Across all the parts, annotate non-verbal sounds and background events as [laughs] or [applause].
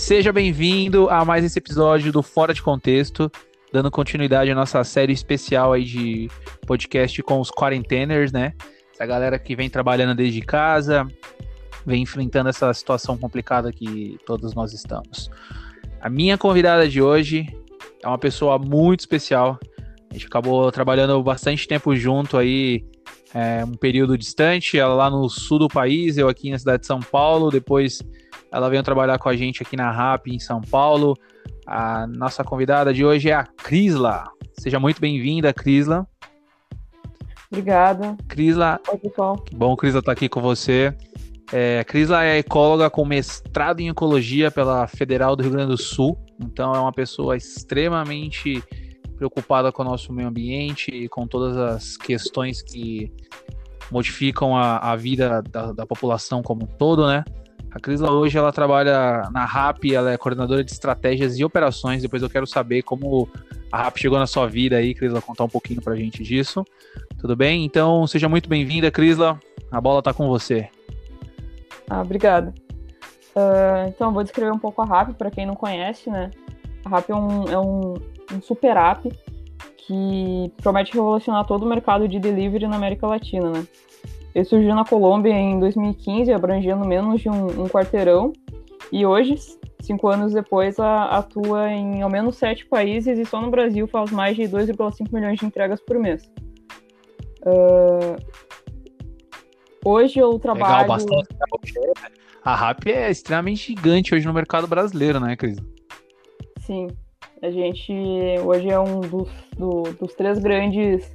Seja bem-vindo a mais esse episódio do Fora de Contexto, dando continuidade à nossa série especial aí de podcast com os quarenteners, né? Essa galera que vem trabalhando desde casa, vem enfrentando essa situação complicada que todos nós estamos. A minha convidada de hoje é uma pessoa muito especial. A gente acabou trabalhando bastante tempo junto aí, é, um período distante, ela lá no sul do país, eu aqui na cidade de São Paulo, depois ela veio trabalhar com a gente aqui na RAP em São Paulo. A nossa convidada de hoje é a Crisla. Seja muito bem-vinda, Crisla. Obrigada. Crisla. Oi, pessoal. Que bom, Crisla, estar tá aqui com você. É, Crisla é ecóloga com mestrado em ecologia pela Federal do Rio Grande do Sul. Então, é uma pessoa extremamente preocupada com o nosso meio ambiente e com todas as questões que modificam a, a vida da, da população como um todo, né? A Crisla hoje ela trabalha na RAP, ela é coordenadora de estratégias e operações. Depois eu quero saber como a RAP chegou na sua vida aí, Crisla, contar um pouquinho pra gente disso. Tudo bem? Então, seja muito bem-vinda, Crisla. A bola tá com você. Ah, obrigada. Uh, então, vou descrever um pouco a RAP para quem não conhece, né? A RAP é um, é um, um super app que promete revolucionar todo o mercado de delivery na América Latina, né? Ele surgiu na Colômbia em 2015, abrangendo menos de um, um quarteirão, e hoje, cinco anos depois, a, atua em ao menos sete países e só no Brasil faz mais de 2,5 milhões de entregas por mês. Uh, hoje eu trabalho. Legal, bastante. A RAP é extremamente gigante hoje no mercado brasileiro, né, Cris? Sim. A gente hoje é um dos, do, dos três grandes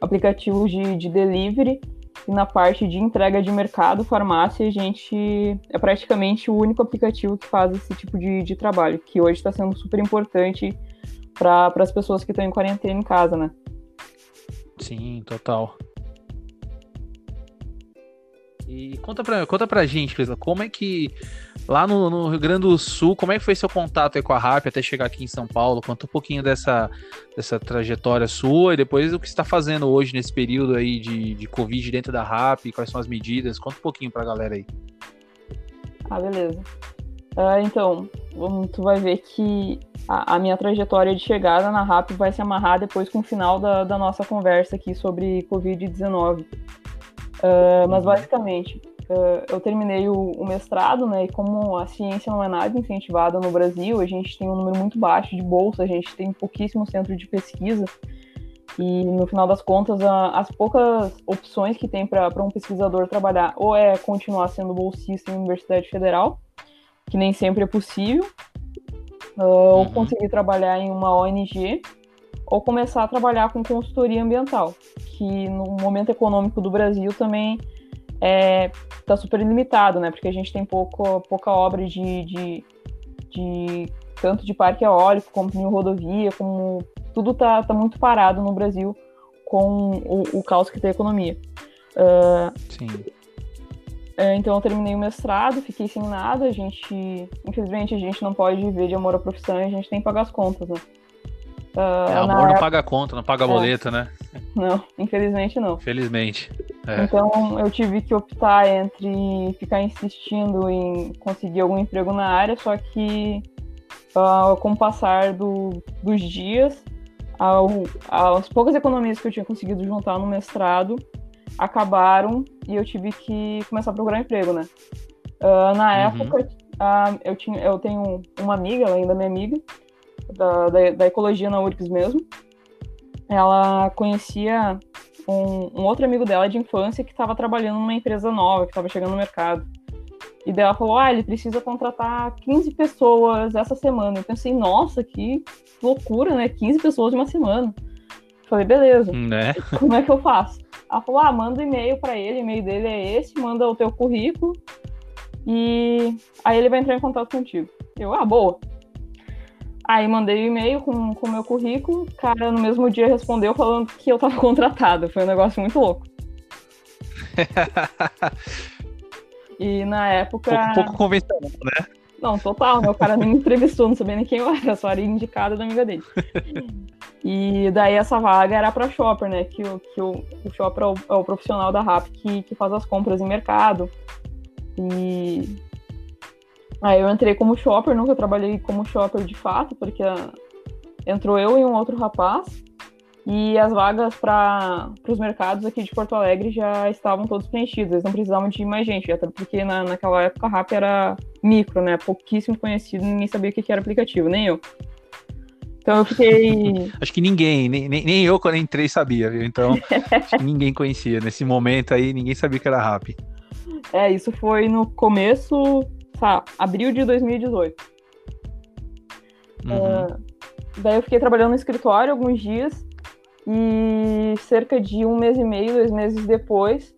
aplicativos de, de delivery e na parte de entrega de mercado, farmácia, a gente é praticamente o único aplicativo que faz esse tipo de, de trabalho, que hoje está sendo super importante para as pessoas que estão em quarentena em casa, né? Sim, total. E conta pra, conta pra gente, Crisla, como é que lá no, no, Rio Grande do Sul, como é que foi seu contato com a RAP até chegar aqui em São Paulo? Conta um pouquinho dessa, dessa trajetória sua e depois o que você está fazendo hoje nesse período aí de, de Covid dentro da RAP, quais são as medidas? Conta um pouquinho pra galera aí. Ah, beleza. Uh, então, tu vai ver que a, a, minha trajetória de chegada na RAP vai se amarrar depois com o final da, da nossa conversa aqui sobre Covid-19. Uh, mas uhum. basicamente, uh, eu terminei o, o, mestrado, né? E como a ciência não é nada incentivada no Brasil, a gente tem um número muito baixo de bolsa, a gente tem pouquíssimo centro de pesquisa. E no final das contas, a, as poucas opções que tem para um pesquisador trabalhar ou é continuar sendo bolsista em Universidade Federal, que nem sempre é possível, uh, uhum. ou conseguir trabalhar em uma ONG, ou começar a trabalhar com consultoria ambiental, que no momento econômico do Brasil também está é, tá super limitado, né? Porque a gente tem pouco, pouca obra de, de, de tanto de parque eólico como de rodovia, como tudo tá, tá muito parado no Brasil com o, o caos que tem a economia. Uh, Sim. É, então eu terminei o mestrado, fiquei sem nada, a gente, infelizmente a gente não pode viver de amor à profissão e a gente tem que pagar as contas, né? Uh, é, amor não paga conta, não paga é. boleto, né? Não, infelizmente não. Felizmente. É. Então eu tive que optar entre ficar insistindo em conseguir algum emprego na área, só que uh, com o passar do, dos dias, as poucas economias que eu tinha conseguido juntar no mestrado acabaram e eu tive que começar a procurar emprego, né? Uh, na uhum. época, eu, tinha, eu tenho uma amiga, ela ainda é minha amiga, da, da, da ecologia na URGS mesmo, ela conhecia um, um, outro amigo dela de infância que estava trabalhando numa empresa nova, que estava chegando no mercado. E daí ela falou: ah, ele precisa contratar 15 pessoas essa semana. Eu pensei, nossa, que loucura, né? 15 pessoas de uma semana. Eu falei, beleza. Né? Como é que eu faço? Ela falou: ah, manda um e-mail para ele, o e-mail dele é esse, manda o teu currículo e aí ele vai entrar em contato contigo. Eu, ah, boa. Aí mandei o um e-mail com o meu currículo, o cara no mesmo dia respondeu falando que eu tava [laughs] contratada. Foi um negócio muito louco. [laughs] e na época. Pouco, pouco convencional, né? Não, total, meu cara nem [laughs] me entrevistou, não sabia nem quem eu era, só era indicada da amiga dele. e daí essa vaga era para shopper, né? Que, o, que o, o shopper é o, é o profissional da RAP que, que faz as compras em mercado. E Aí eu entrei como shopper, nunca trabalhei como shopper de fato, porque entrou eu e um outro rapaz, e as vagas para os mercados aqui de Porto Alegre já estavam todos preenchidos, eles não precisavam de mais gente, até porque na, naquela época a RAP era micro, né? Pouquíssimo conhecido, ninguém sabia o que era aplicativo, nem eu. Então eu fiquei. [laughs] acho que ninguém, nem, nem eu quando entrei sabia, viu? Então acho que ninguém conhecia. Nesse momento aí, ninguém sabia que era RAP. É, isso foi no começo, tá, abril de 2018. Uhum. Uh, daí eu fiquei trabalhando no escritório alguns dias e cerca de um mês e meio, dois meses depois,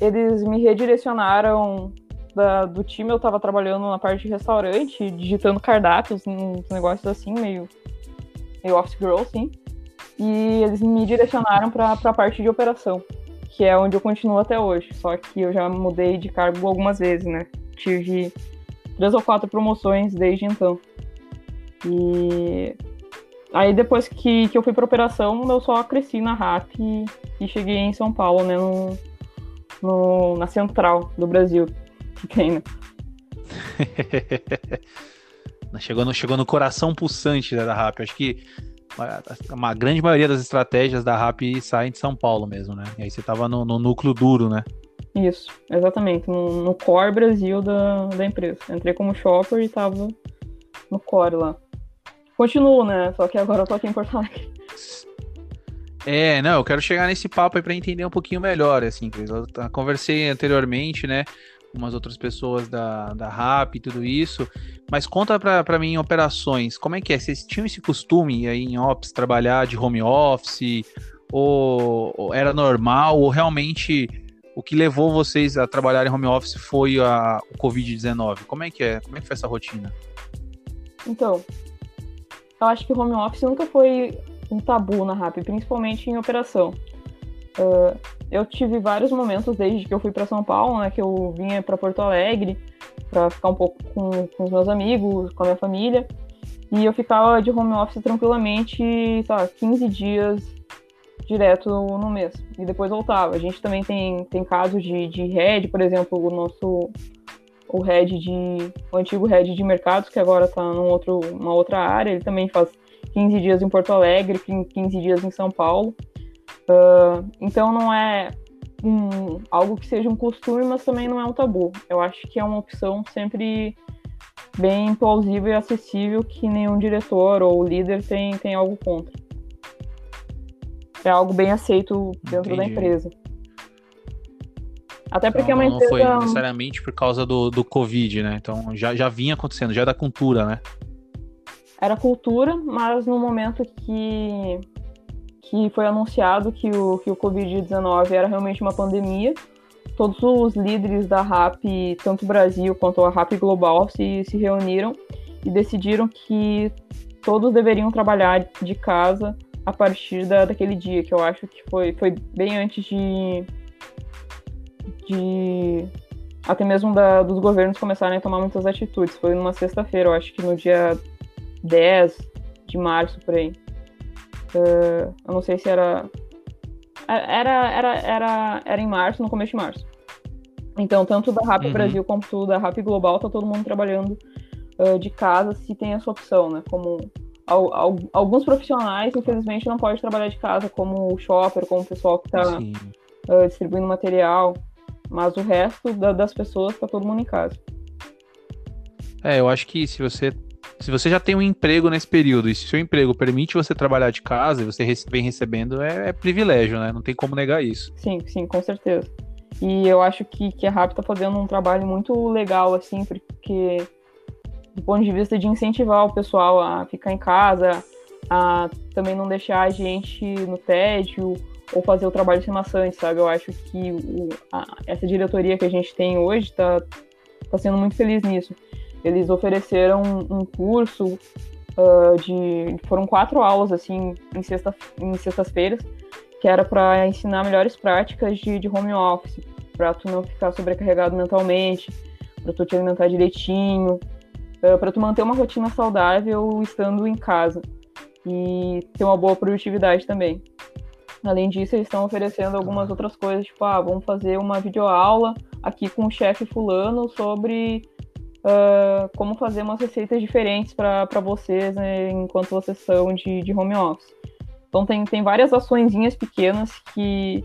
eles me redirecionaram da, do time. Eu estava trabalhando na parte de restaurante, digitando cardápios, uns negócios assim, meio, meio office girl, assim. E eles me direcionaram para a parte de operação, que é onde eu continuo até hoje. Só que eu já mudei de cargo algumas vezes, né? Tive três ou quatro promoções desde então. E Aí depois que, que eu fui pra operação, eu só cresci na RAP e, e cheguei em São Paulo, né? No, no, na central do Brasil que tem, né? [laughs] chegou, no, chegou no coração pulsante né, da RAP. Acho que uma, grande maioria das estratégias da RAP saem de São Paulo mesmo, né? E aí você tava no, no núcleo duro, né? Isso, exatamente, no, no core Brasil da, da empresa. Entrei como shopper e tava no core lá. Continuo, né? Só que agora eu tô aqui em Porto Alegre. É, não, eu quero chegar nesse papo aí para entender um pouquinho melhor, assim, Cris. Eu conversei anteriormente, né, com umas outras pessoas da, da RAP e tudo isso, mas conta para mim em operações, como é que é? Vocês tinham esse costume aí em Ops trabalhar de home office, ou, ou era normal, ou realmente o que levou vocês a trabalhar em home office foi a, o Covid-19? Como é que é? Como é que foi essa rotina? Então, eu acho que o home office nunca foi um tabu na RAP, principalmente em operação. Uh, eu tive vários momentos desde que eu fui para São Paulo, né, que eu vinha para Porto Alegre para ficar um pouco com, com, os meus amigos, com a minha família, e eu ficava de home office tranquilamente, sei 15 dias direto no mês, e depois voltava. A gente também tem, tem casos de, de head, por exemplo, o nosso o head de o antigo head de mercados que agora está num outro uma outra área. Ele também faz 15 dias em Porto Alegre 15 dias em São Paulo. Uh, então não é um, algo que seja um costume mas também não é um tabu. Eu acho que é uma opção sempre bem plausível e acessível que nenhum diretor ou líder tem tem algo contra é algo bem aceito dentro Entendi. da empresa até porque então, é uma não empresa... Não foi necessariamente por causa do, do Covid, né? Então já, já vinha acontecendo, já é da cultura, né? Era cultura, mas no momento que, que foi anunciado que o, que o Covid-19 era realmente uma pandemia, todos os líderes da RAP, tanto Brasil quanto a RAP Global, se, se reuniram e decidiram que todos deveriam trabalhar de casa a partir da, daquele dia, que eu acho que foi, foi bem antes de, de até mesmo da, dos governos começarem a tomar muitas atitudes. Foi numa sexta-feira, eu acho que no dia 10 de março, por aí. Uh, eu não sei se era. Era, era, era, era em março, no começo de março. Então, tanto da RAP uhum. Brasil quanto da RAP Global, tá todo mundo trabalhando uh, de casa se tem essa opção, né? Como alguns profissionais, infelizmente, não podem trabalhar de casa, como o shopper, como o pessoal que está uh, distribuindo material. Mas o resto da, das pessoas tá todo mundo em casa. É, eu acho que se você se você já tem um emprego nesse período e se seu emprego permite você trabalhar de casa e você vem recebendo, é, é, privilégio, né? Não tem como negar isso. Sim, sim, com certeza. E eu acho que, que a RAP tá fazendo um trabalho muito legal, assim, porque do ponto de vista de incentivar o pessoal a ficar em casa, a também não deixar a gente no tédio, ou fazer o trabalho sem maçante, sabe? Eu acho que o, a, essa diretoria que a gente tem hoje está tá sendo muito feliz nisso. Eles ofereceram um, um curso uh, de. Foram quatro aulas, assim, em, sexta, em sextas-feiras, que era para ensinar melhores práticas de, de home office, para tu não ficar sobrecarregado mentalmente, para tu te alimentar direitinho, uh, para tu manter uma rotina saudável estando em casa e ter uma boa produtividade também. Além disso, eles estão oferecendo algumas outras coisas, tipo, ah, vamos fazer uma videoaula aqui com o chefe fulano sobre uh, como fazer umas receitas diferentes para vocês né, enquanto vocês estão de, de home office. Então tem, tem várias açõezinhas pequenas que,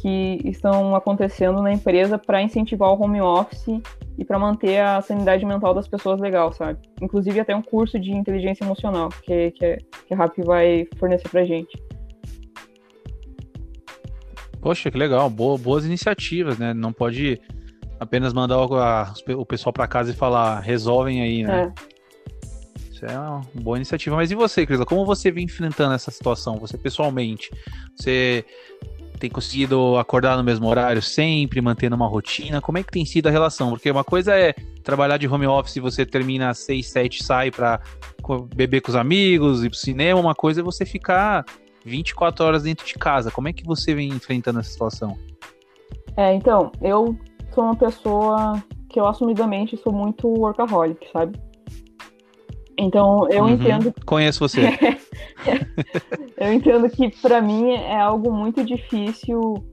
que estão acontecendo na empresa para incentivar o home office e para manter a sanidade mental das pessoas legal, sabe? Inclusive até um curso de inteligência emocional que, que, que a RAP vai fornecer para gente. Poxa, que legal, Boa, boas iniciativas, né? Não pode apenas mandar o, a, o pessoal para casa e falar, resolvem aí, né? É. Isso é uma boa iniciativa. Mas e você, Cris? Como você vem enfrentando essa situação? Você pessoalmente? Você tem conseguido acordar no mesmo horário sempre, mantendo uma rotina? Como é que tem sido a relação? Porque uma coisa é trabalhar de home office você termina às 6, 7, sai para beber com os amigos, ir pro cinema. Uma coisa é você ficar 24 horas dentro de casa. Como é que você vem enfrentando essa situação? É, então, eu sou uma pessoa que eu assumidamente sou muito workaholic, sabe? Então, eu uhum, entendo. Conheço você. [laughs] eu entendo que para mim é algo muito difícil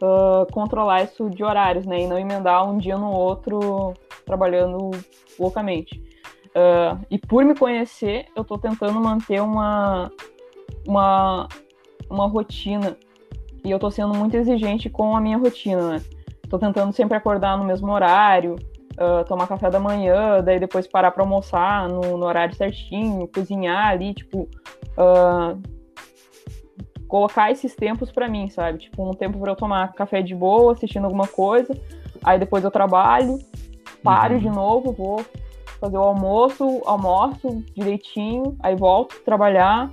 uh, controlar isso de horários, né? E não emendar um dia no outro trabalhando loucamente. Uh, e por me conhecer, eu tô tentando manter uma, uma, uma rotina. E eu tô sendo muito exigente com a minha rotina, né? Tô tentando sempre acordar no mesmo horário, uh, tomar café da manhã, daí depois parar para almoçar no, no, horário certinho, cozinhar ali, tipo, uh, colocar esses tempos para mim, sabe? Tipo, um tempo para eu tomar café de boa, assistindo alguma coisa, aí depois eu trabalho, paro uhum. de novo, vou fazer o almoço, almoço direitinho, aí volto trabalhar,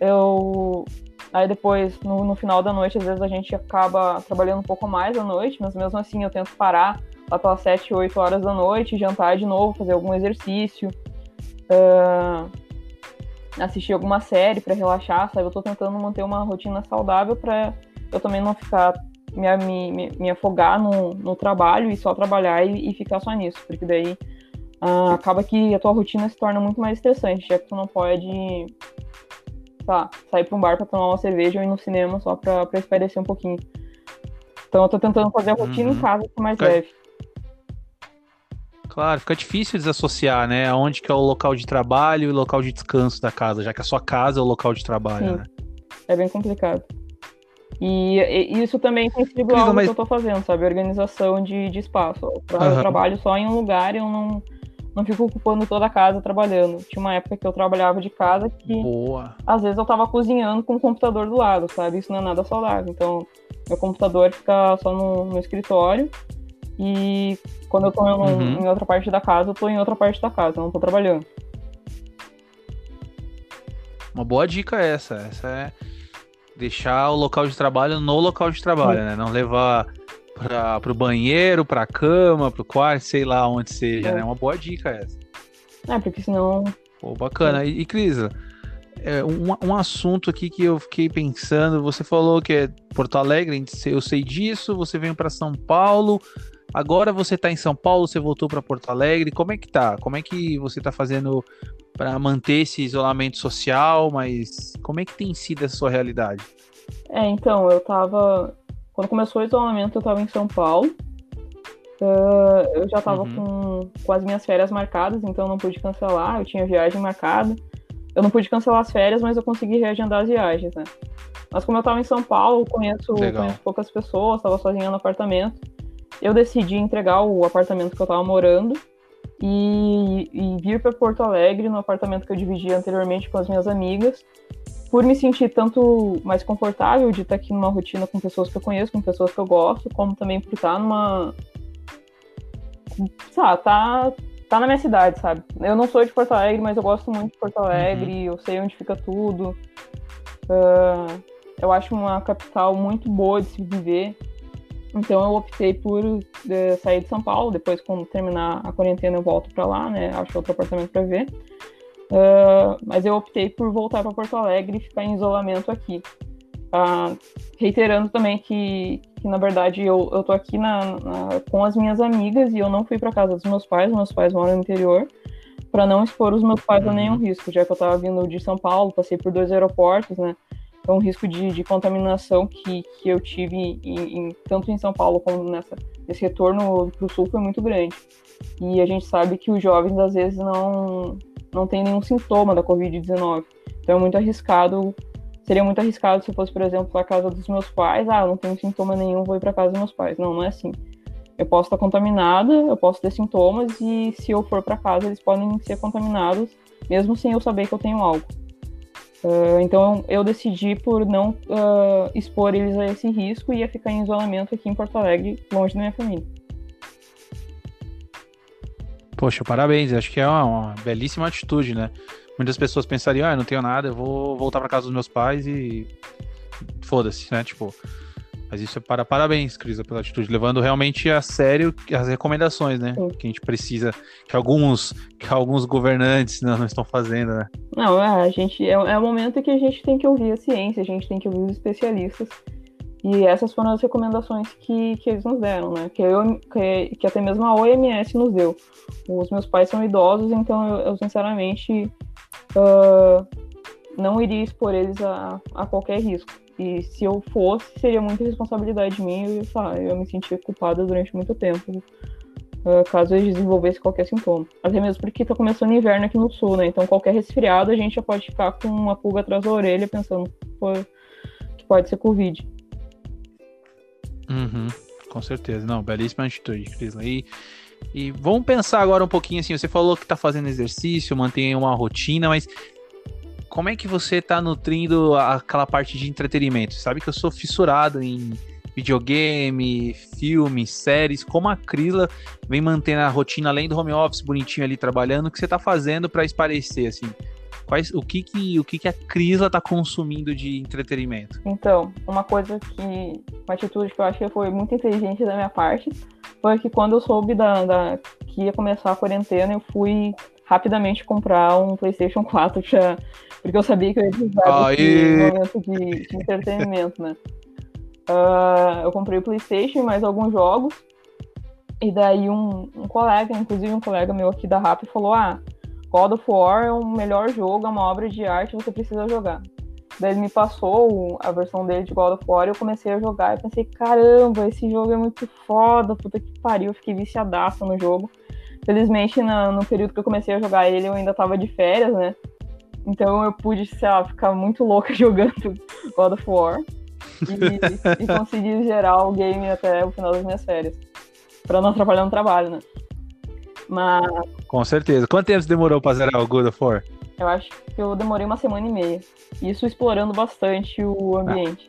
eu Aí depois, no, no, final da noite, às vezes a gente acaba trabalhando um pouco mais à noite, mas mesmo assim eu tento parar lá pelas 7, 8 horas da noite, jantar de novo, fazer algum exercício, uh, assistir alguma série para relaxar, sabe? Eu tô tentando manter uma rotina saudável para eu também não ficar me, me, me afogar no, no trabalho e só trabalhar e, e ficar só nisso, porque daí uh, acaba que a tua rotina se torna muito mais estressante, já que tu não pode tá, sair para um bar para tomar uma cerveja ou ir no cinema só para espairecer um pouquinho. Então eu tô tentando fazer a rotina uhum. em casa é mais leve. Claro, fica difícil desassociar, né? Aonde que é o local de trabalho e o local de descanso da casa, já que a sua casa é o local de trabalho, Sim. né? É bem complicado. E, e, isso também Cris, algo mas... que eu tô fazendo, sabe? Organização de, de espaço. Eu, uhum. trabalho só em um lugar e eu não, não fico ocupando toda a casa trabalhando. Tinha uma época que eu trabalhava de casa que Boa. às vezes eu tava cozinhando com o computador do lado, sabe? Isso não é nada saudável. Então, meu computador fica só no, no escritório e quando eu tô em, uhum. em, outra parte da casa, eu tô em outra parte da casa, não tô trabalhando. Uma boa dica essa. Essa é deixar o local de trabalho no local de trabalho, né? Não levar para pro banheiro, pra cama, pro quarto, sei lá onde seja, é. né? Uma boa dica essa. É, porque senão. Pô, bacana. E, e Cris, é, um, um assunto aqui que eu fiquei pensando, você falou que é Porto Alegre, eu sei disso, você veio para São Paulo, Agora você está em São Paulo, você voltou para Porto Alegre. Como é que tá? Como é que você está fazendo para manter esse isolamento social? Mas como é que tem sido essa sua realidade? É, então, eu tava. Quando começou o isolamento, eu estava em São Paulo. Uh, eu já estava uhum. com, com as minhas férias marcadas, então não pude cancelar. Eu tinha viagem marcada. Eu não pude cancelar as férias, mas eu consegui reagendar as viagens, né? Mas como eu estava em São Paulo, conheço, conheço poucas pessoas, estava sozinha no apartamento eu decidi entregar o apartamento que eu estava morando e, e vir para Porto Alegre, no apartamento que eu dividia anteriormente com as minhas amigas, por me sentir tanto mais confortável de estar aqui numa rotina com pessoas que eu conheço, com pessoas que eu gosto, como também por estar numa. Sabe, tá, tá na minha cidade, sabe? Eu não sou de Porto Alegre, mas eu gosto muito de Porto Alegre, uhum. eu sei onde fica tudo. Uh, eu acho uma capital muito boa de se viver. Então eu optei por de, sair de São Paulo, depois quando terminar a quarentena eu volto para lá, né? Acho outro apartamento para ver. Uh, mas eu optei por voltar para Porto Alegre e ficar em isolamento aqui. Uh, reiterando também que, que, na verdade, eu, eu tô aqui na, na, com as minhas amigas e eu não fui para casa dos meus pais, meus pais moram no interior, para não expor os meus pais a nenhum risco, já que eu estava vindo de São Paulo, passei por dois aeroportos, né? Então, o risco de, de contaminação que, que eu tive em, em, tanto em São Paulo como nessa, nesse retorno para o sul foi muito grande. E a gente sabe que os jovens, às vezes, não, não têm nenhum sintoma da Covid-19. Então, é muito arriscado. Seria muito arriscado se fosse, por exemplo, para casa dos meus pais. Ah, eu não tenho sintoma nenhum, vou ir para casa dos meus pais. Não, não é assim. Eu posso estar contaminada, eu posso ter sintomas, e se eu for para casa, eles podem ser contaminados, mesmo sem eu saber que eu tenho algo. Uh, então eu decidi por não uh, expor eles a esse risco e ia ficar em isolamento aqui em Porto Alegre, longe da minha família. Poxa, parabéns. Acho que é uma, uma belíssima atitude, né? Muitas pessoas pensariam, ah, eu não tenho nada, eu vou voltar para casa dos meus pais e foda-se, né? Tipo, mas isso é para parabéns, Cris, pela atitude, levando realmente a sério as recomendações, né? Sim. Que a gente precisa, que alguns, que alguns governantes não, não estão fazendo, né? Não, é, a gente é, é o momento que a gente tem que ouvir a ciência, a gente tem que ouvir os especialistas. E essas foram as recomendações que, que eles nos deram, né? Que, eu, que, que até mesmo a OMS nos deu. Os meus pais são idosos, então eu, eu sinceramente uh, não iria expor eles a, a qualquer risco. E se eu fosse, seria muita responsabilidade minha e eu, eu me sentia culpada durante muito tempo, uh, caso eu desenvolvesse qualquer sintoma. Até mesmo porque tá começando inverno aqui no sul, né? Então qualquer resfriado a gente já pode ficar com uma pulga atrás da orelha pensando que pode ser Covid. Uhum, com certeza. Não, belíssima atitude, Cris. E, e vamos pensar agora um pouquinho assim, você falou que tá fazendo exercício, mantém uma rotina, mas como é que você tá nutrindo aquela parte de entretenimento? Sabe que eu sou fissurado em videogame, filmes, séries. Como a Crila vem mantendo a rotina além do home office bonitinho ali trabalhando, o que você tá fazendo para esparecer assim? Quais, o que que o que que a Crila tá consumindo de entretenimento? Então, uma coisa que uma atitude que eu acho que foi muito inteligente da minha parte foi que quando eu soube da, da que ia começar a quarentena, eu fui rapidamente comprar um PlayStation 4 [laughs] já porque eu sabia que eu ia precisar desse momento de, de entretenimento, né? Uh, eu comprei o PlayStation e mais alguns jogos. E daí um, um, colega, inclusive um colega meu aqui da RAP, falou: Ah, God of War é o melhor jogo, é uma obra de arte, você precisa jogar. Daí ele me passou a versão dele de God of War e eu comecei a jogar. E pensei: Caramba, esse jogo é muito foda, puta que pariu. Eu fiquei viciadaça no jogo. Felizmente, na, no período que eu comecei a jogar ele, eu ainda tava de férias, né? Então eu pude, sei lá, ficar muito louca [laughs] jogando God of War. E, e conseguir gerar o game até o final das minhas férias. Pra não atrapalhar no trabalho, né? Mas. Com certeza. Quanto tempo demorou pra zerar o God of War? Eu acho que eu demorei uma semana e meia. Isso explorando bastante o ambiente.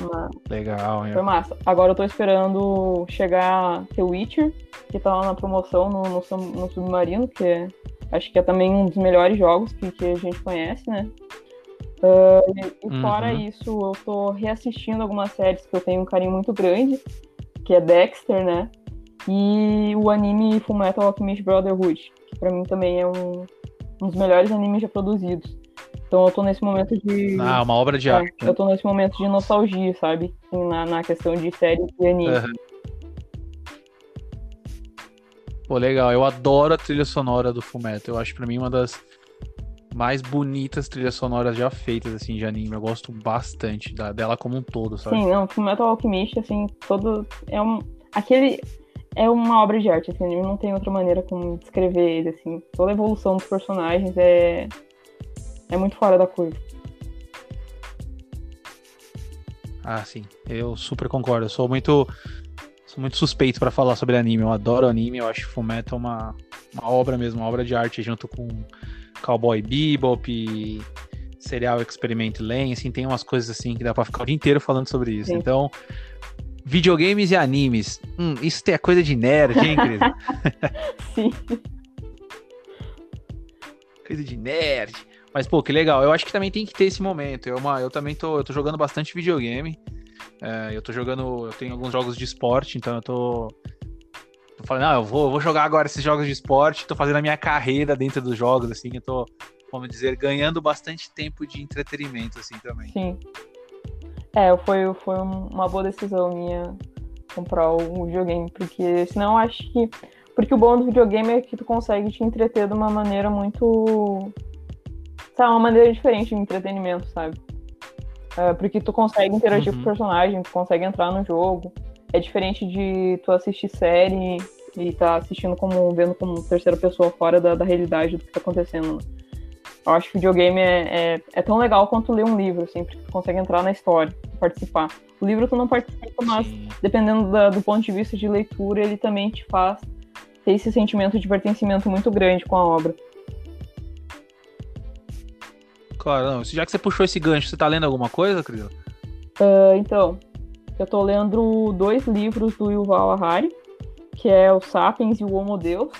Mas Legal, hein? Foi massa. Agora eu tô esperando chegar The Witcher, que tá lá na promoção no, no, no Submarino, que é Acho que é também um dos melhores jogos que, que a gente conhece, né? Uh, e, e fora uhum. isso, eu tô reassistindo algumas séries que eu tenho um carinho muito grande, que é Dexter, né? E o anime Fullmetal Alchemist Brotherhood, que pra mim também é um, um dos melhores animes já produzidos. Então eu tô nesse momento de. Ah, uma obra de é, arte. Eu tô nesse momento de nostalgia, sabe? Na, na questão de séries e anime. Uhum. Pô, legal. Eu adoro a trilha sonora do Fullmetal. Eu acho para mim uma das mais bonitas trilhas sonoras já feitas, assim, de anime. Eu gosto bastante da, dela como um todo, sabe? Sim, não, Fullmetal Alchemist, assim, todo... É um... Aquele... É uma obra de arte, assim, não tem outra maneira como descrever ele, assim. Toda a evolução dos personagens é... É muito fora da curva. Ah, sim. Eu super concordo. Eu sou muito sou muito suspeito para falar sobre anime. Eu adoro anime, eu acho Fullmetal uma, uma obra mesmo, uma obra de arte junto com Cowboy Bebop e Serial Experiment Lane, assim, tem umas coisas assim que dá para ficar o dia inteiro falando sobre isso. Sim. Então, videogames e animes. Hum, isso é coisa de nerd, hein, Cris? [laughs] Sim. coisa de nerd. Mas, pô, que legal. Eu acho que também tem que ter esse momento. Eu, uma, eu também tô, eu tô jogando bastante videogame. É, eu tô jogando, eu tenho alguns jogos de esporte, então eu tô, tô falando, não, eu vou, eu vou jogar agora esses jogos de esporte, tô fazendo a minha carreira dentro dos jogos, assim, eu tô, vamos dizer, ganhando bastante tempo de entretenimento, assim, também. Sim. É, foi, foi uma boa decisão minha comprar o videogame, porque senão eu acho que. Porque o bom do videogame é que tu consegue te entreter de uma maneira muito. Sabe, uma maneira diferente de entretenimento, sabe? Uh, porque tu consegue interagir uhum. com o personagem, tu consegue entrar no jogo. É diferente de tu assistir série e tá assistindo como, vendo como terceira pessoa fora da, da realidade do que tá acontecendo. Né? Eu acho que videogame é, é, é, tão legal quanto ler um livro, assim, porque tu consegue entrar na história, participar. O livro tu não participa, mas dependendo da, do ponto de vista de leitura, ele também te faz ter esse sentimento de pertencimento muito grande com a obra. Claro, não. Já que você puxou esse gancho, você tá lendo alguma coisa, Cris? Uh, então, eu tô lendo dois livros do Yuval Harari, que é o Sapiens e o Homo Deus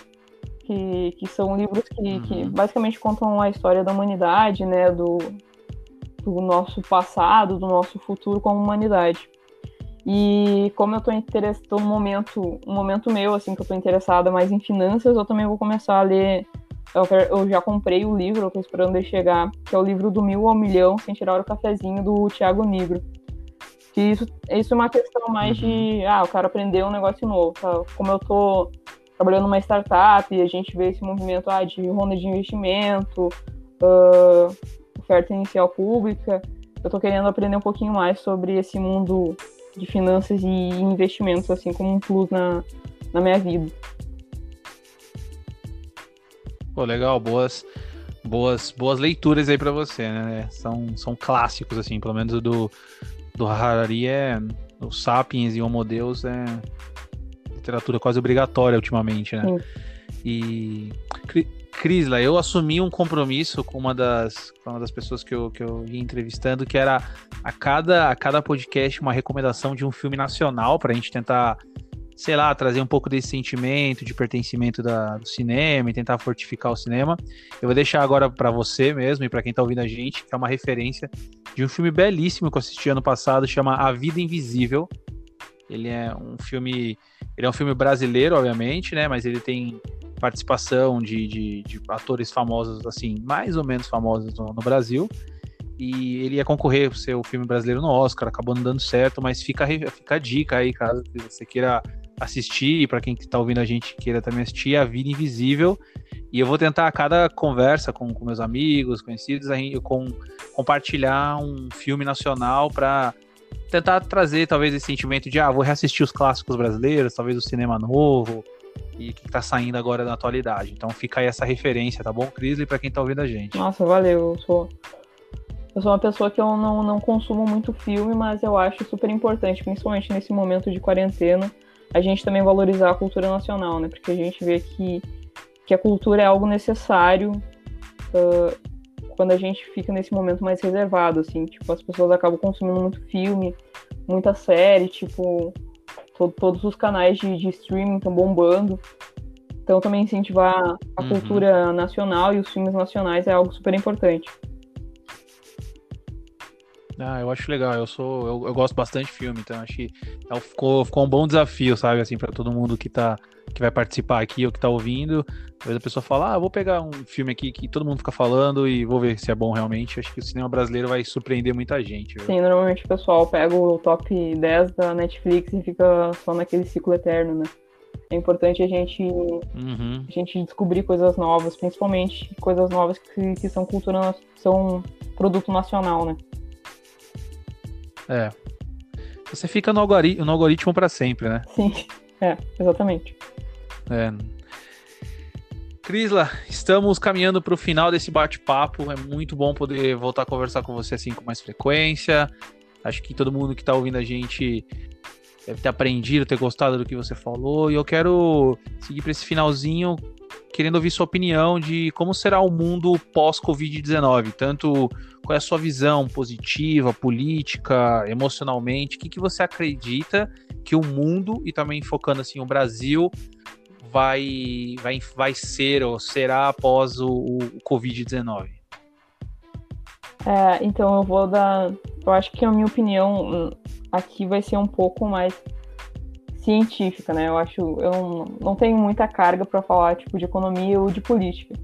que, que são livros que, uhum. que basicamente contam a história da humanidade, né, do, do nosso passado, do nosso futuro como humanidade. E como eu tô interessado, um momento, um momento meu, assim, que eu tô interessada mais em finanças, eu também vou começar a ler. Eu, eu já comprei o livro, eu tô esperando ele chegar, que é o livro do Mil ao Milhão, sem tirar o cafezinho, do Tiago Negro. Que isso, isso é uma questão mais uhum. de, ah, eu quero aprender um negócio novo, tá? Como eu tô trabalhando numa startup e a gente vê esse movimento ah, de ronda de investimento, uh, oferta inicial pública. Eu estou querendo aprender um pouquinho mais sobre esse mundo de finanças e investimentos, assim como um plus na, na minha vida. Pô, legal, boas, boas, boas leituras aí para você, né? São, são clássicos, assim, pelo menos do, do Harari é. O Sapiens e o Homo Deus é, literatura quase obrigatória ultimamente, né? Sim. E Crisla, eu assumi um compromisso com uma das, com uma das pessoas que eu, que eu ia entrevistando, que era a cada, a cada podcast uma recomendação de um filme nacional para a gente tentar, sei lá, trazer um pouco desse sentimento de pertencimento da, do cinema e tentar fortificar o cinema. Eu vou deixar agora para você mesmo e para quem está ouvindo a gente, que é uma referência de um filme belíssimo que eu assisti ano passado, chama A Vida Invisível. Ele é um filme ele é um filme brasileiro, obviamente, né? Mas ele tem participação de, de, de atores famosos, assim, mais ou menos famosos no, no, Brasil. E ele ia concorrer ser o filme brasileiro no Oscar, acabou não dando certo, mas fica, fica a dica aí, caso você queira assistir, e para quem está ouvindo a gente queira também assistir, A Vida Invisível. E eu vou tentar a cada conversa com, com meus amigos, conhecidos, com, compartilhar um filme nacional para tentar trazer talvez esse sentimento de, ah, vou reassistir os clássicos brasileiros, talvez o cinema novo e o que tá saindo agora na atualidade. Então fica aí essa referência, tá bom, Crisley, para quem tá ouvindo a gente. Nossa, valeu. Eu sou eu sou uma pessoa que eu não, não consumo muito filme, mas eu acho super importante, principalmente nesse momento de quarentena, a gente também valorizar a cultura nacional, né? Porque a gente vê que, que a cultura é algo necessário uh, quando a gente fica nesse momento mais reservado, assim, tipo, as pessoas acabam consumindo muito filme, muita série, tipo, to todos os canais de, de streaming estão bombando. Então também incentivar a uhum. cultura nacional e os filmes nacionais é algo super importante. Ah, eu acho legal. Eu sou, eu, eu gosto bastante de filme, então acho que é ficou, ficou um bom desafio, sabe, assim, para todo mundo que tá que vai participar aqui ou que tá ouvindo. Às vezes a pessoa fala, ah, vou pegar um filme aqui que todo mundo fica falando e vou ver se é bom realmente. Acho que o cinema brasileiro vai surpreender muita gente. Viu? Sim, normalmente o pessoal pega o top 10 da Netflix e fica só naquele ciclo eterno, né? É importante a gente, uhum. a gente descobrir coisas novas, principalmente coisas novas que, que são cultura, são produto nacional, né? É. Você fica no algoritmo, no algoritmo para sempre, né? Sim, é, exatamente. É. Crisla, estamos caminhando para o final desse bate-papo. É muito bom poder voltar a conversar com você assim com mais frequência. Acho que todo mundo que está ouvindo a gente deve ter aprendido, ter gostado do que você falou. E eu quero seguir para esse finalzinho querendo ouvir sua opinião de como será o mundo pós-Covid-19. Tanto qual é a sua visão positiva, política, emocionalmente, o que, que você acredita que o mundo, e também focando assim o Brasil, vai, vai, vai ser ou será após o, o Covid-19? É, então eu vou dar. Eu acho que a minha opinião hum, aqui vai ser um pouco mais científica, né? Eu acho, eu não, não tenho muita carga para falar tipo de economia ou de política.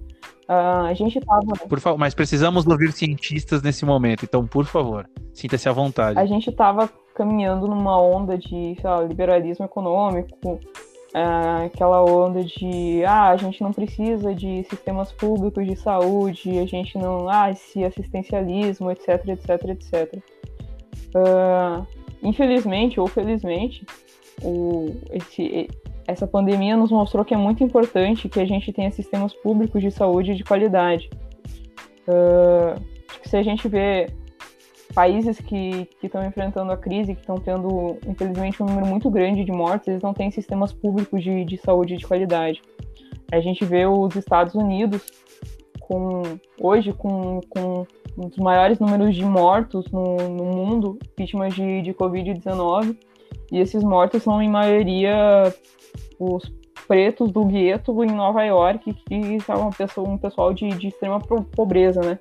Uh, a gente tava. Por favor, mas precisamos ouvir cientistas nesse momento, então, por favor, sinta-se à vontade. A gente estava caminhando numa onda de lá, liberalismo econômico, uh, aquela onda de ah, a gente não precisa de sistemas públicos de saúde, a gente não. Ah, esse assistencialismo, etc, etc, etc. Uh, infelizmente ou felizmente, o, esse, essa pandemia nos mostrou que é muito importante que a gente tenha sistemas públicos de saúde de qualidade. Uh, se a gente vê países que estão enfrentando a crise, que estão tendo, infelizmente, um número muito grande de mortes, eles não têm sistemas públicos de, de saúde de qualidade. A gente vê os Estados Unidos com hoje com, com um dos maiores números de mortos no, no mundo, vítimas de, de Covid-19, e esses mortos são, em maioria, os pretos do gueto em Nova York, que são um pessoal de, de extrema pobreza, né?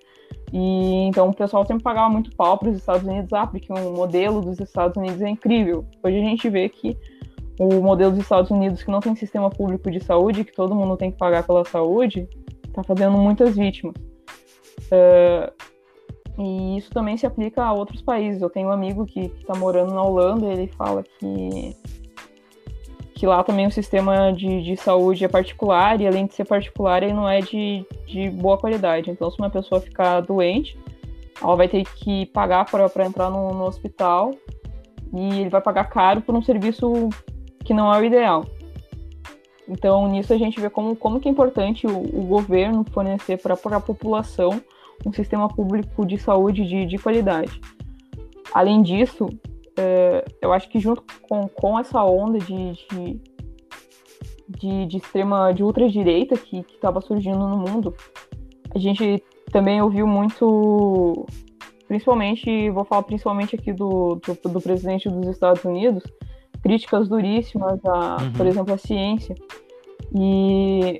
E então o pessoal sempre pagava muito pau para os Estados Unidos, ah, porque o modelo dos Estados Unidos é incrível. Hoje a gente vê que o modelo dos Estados Unidos, que não tem sistema público de saúde, que todo mundo tem que pagar pela saúde, está fazendo muitas vítimas. Uh, e isso também se aplica a outros países. Eu tenho um amigo que está morando na Holanda ele fala que, que lá também o sistema de, de saúde é particular e, além de ser particular, ele não é de, de boa qualidade. Então, se uma pessoa ficar doente, ela vai ter que pagar para entrar no, no hospital e ele vai pagar caro por um serviço que não é o ideal. Então, nisso a gente vê como, como que é importante o, o governo fornecer para a população um sistema público de saúde de, de qualidade. Além disso, é, eu acho que junto com, com essa onda de, de, de, de extrema, de ultradireita que estava surgindo no mundo, a gente também ouviu muito, principalmente, vou falar principalmente aqui do, do, do presidente dos Estados Unidos, críticas duríssimas a, uhum. por exemplo, a ciência. E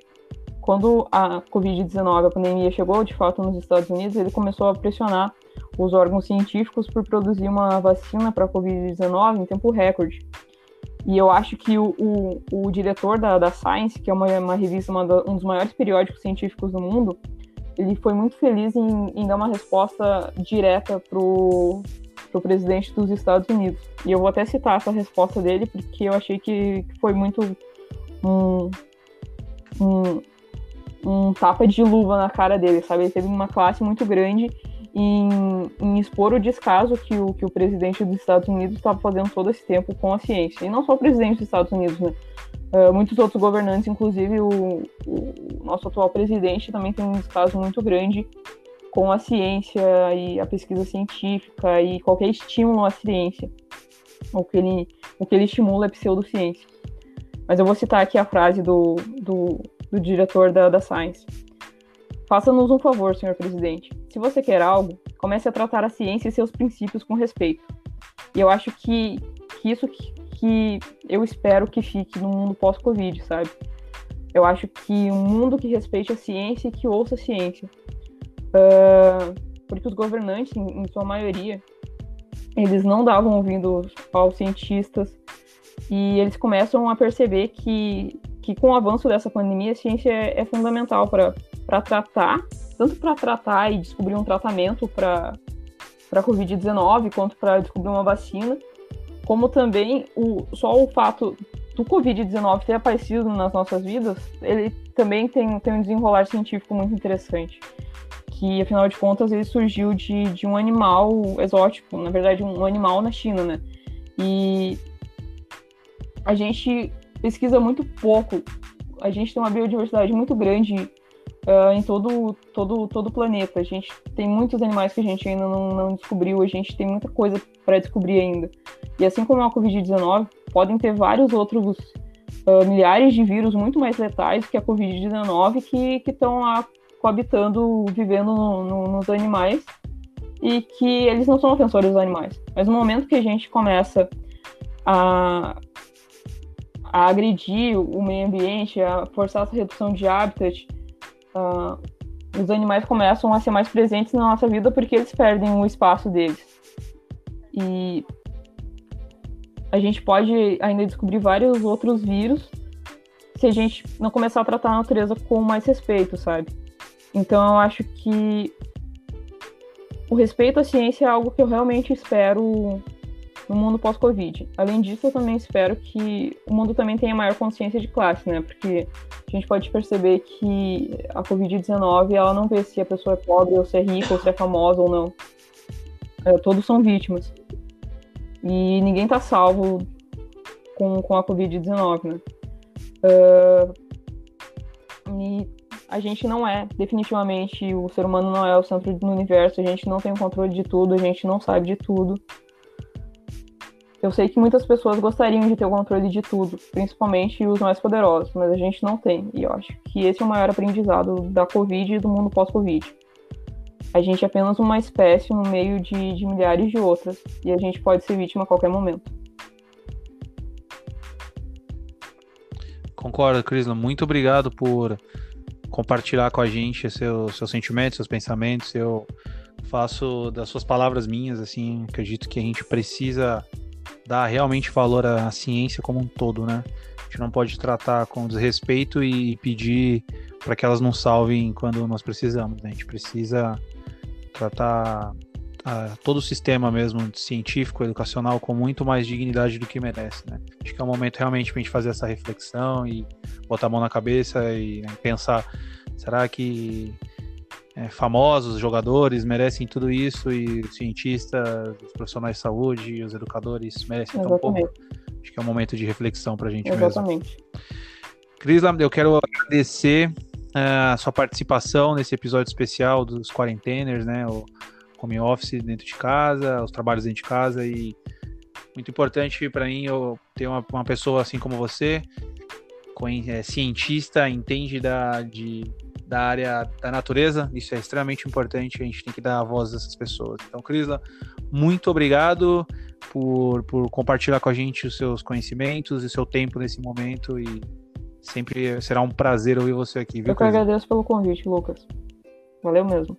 quando a Covid-19, a pandemia chegou de fato nos Estados Unidos, ele começou a pressionar os órgãos científicos por produzir uma vacina para a Covid-19 em tempo recorde. E eu acho que o, o, o diretor da, da, Science, que é uma, uma revista, uma da, um dos maiores periódicos científicos do mundo, ele foi muito feliz em, em dar uma resposta direta para o presidente dos Estados Unidos. E eu vou até citar essa resposta dele, porque eu achei que, que foi muito um, um, um tapa de luva na cara dele, sabe? Ele teve uma classe muito grande em, em, expor o descaso que o, que o presidente dos Estados Unidos estava fazendo todo esse tempo com a ciência. E não só o presidente dos Estados Unidos, né? Uh, muitos outros governantes, inclusive o, o, nosso atual presidente, também tem um descaso muito grande com a ciência e a pesquisa científica e qualquer estímulo à ciência. O que ele, o que ele estimula é pseudociência. Mas eu vou citar aqui a frase do, do, do diretor da, da Science. Faça-nos um favor, senhor presidente. Se você quer algo, comece a tratar a ciência e seus princípios com respeito. E eu acho que, que isso que, que eu espero que fique no mundo pós-Covid, sabe? Eu acho que um mundo que respeite a ciência e que ouça a ciência. Uh, porque os governantes, em, em sua maioria, eles não davam ouvido aos cientistas e eles começam a perceber que que com o avanço dessa pandemia, a ciência é, é fundamental para tratar, tanto para tratar e descobrir um tratamento para a Covid-19, quanto para descobrir uma vacina, como também o, só o fato do Covid-19 ter aparecido nas nossas vidas, ele também tem, tem um desenrolar científico muito interessante. Que, afinal de contas, ele surgiu de, de um animal exótico, na verdade, um animal na China, né? E a gente pesquisa muito pouco. A gente tem uma biodiversidade muito grande uh, em todo, todo, todo o planeta. A gente tem muitos animais que a gente ainda não, não descobriu, a gente tem muita coisa para descobrir ainda. E assim como a Covid-19, podem ter vários outros uh, milhares de vírus muito mais letais que a Covid-19 que estão lá coabitando, vivendo no, no, nos animais e que eles não são ofensores dos animais. Mas no momento que a gente começa a a agredir o meio ambiente, a forçar essa redução de habitat, uh, os animais começam a ser mais presentes na nossa vida porque eles perdem o espaço deles. E a gente pode ainda descobrir vários outros vírus se a gente não começar a tratar a natureza com mais respeito, sabe? Então eu acho que o respeito à ciência é algo que eu realmente espero no mundo pós-Covid. Além disso, eu também espero que o mundo também tenha maior consciência de classe, né? Porque a gente pode perceber que a Covid-19, ela não vê se a pessoa é pobre ou se é rica ou se é famosa ou não. É, todos são vítimas. E ninguém tá salvo com, com a Covid-19, né? Uh, e a gente não é, definitivamente, o ser humano não é o centro do universo, a gente não tem o controle de tudo, a gente não sabe de tudo. Eu sei que muitas pessoas gostariam de ter o controle de tudo, principalmente os mais poderosos, mas a gente não tem. E eu acho que esse é o maior aprendizado da Covid e do mundo pós-Covid. A gente é apenas uma espécie no meio de, de milhares de outras, e a gente pode ser vítima a qualquer momento. Concordo, Crisla. Muito obrigado por compartilhar com a gente seus, seus sentimentos, seus pensamentos. Eu faço das suas palavras minhas, assim, acredito que a gente precisa dar realmente valor à ciência como um todo, né? A gente não pode tratar com desrespeito e pedir para que elas não salvem quando nós precisamos. Né? A gente precisa tratar uh, todo o sistema mesmo científico, educacional com muito mais dignidade do que merece, né? Acho que é um momento realmente para a gente fazer essa reflexão e botar a mão na cabeça e né, pensar, será que é, famosos, jogadores merecem tudo isso e os cientistas, os profissionais de saúde, os educadores merecem tão pouco? Acho que é um momento de reflexão para a gente Exatamente. mesmo. Crisla, eu quero agradecer uh, a sua participação nesse episódio especial dos Quarenteners, né? O, home office dentro de casa, os trabalhos dentro de casa e muito importante para mim eu ter uma, uma, pessoa assim como você, é, cientista, entende da, de, da área da natureza, isso é extremamente importante, a gente tem que dar a voz dessas pessoas. Então, Crisla, muito obrigado por, por compartilhar com a gente os seus conhecimentos e seu tempo nesse momento e sempre será um prazer ouvir você aqui. Viu, eu que agradeço pelo convite, Lucas. Valeu mesmo.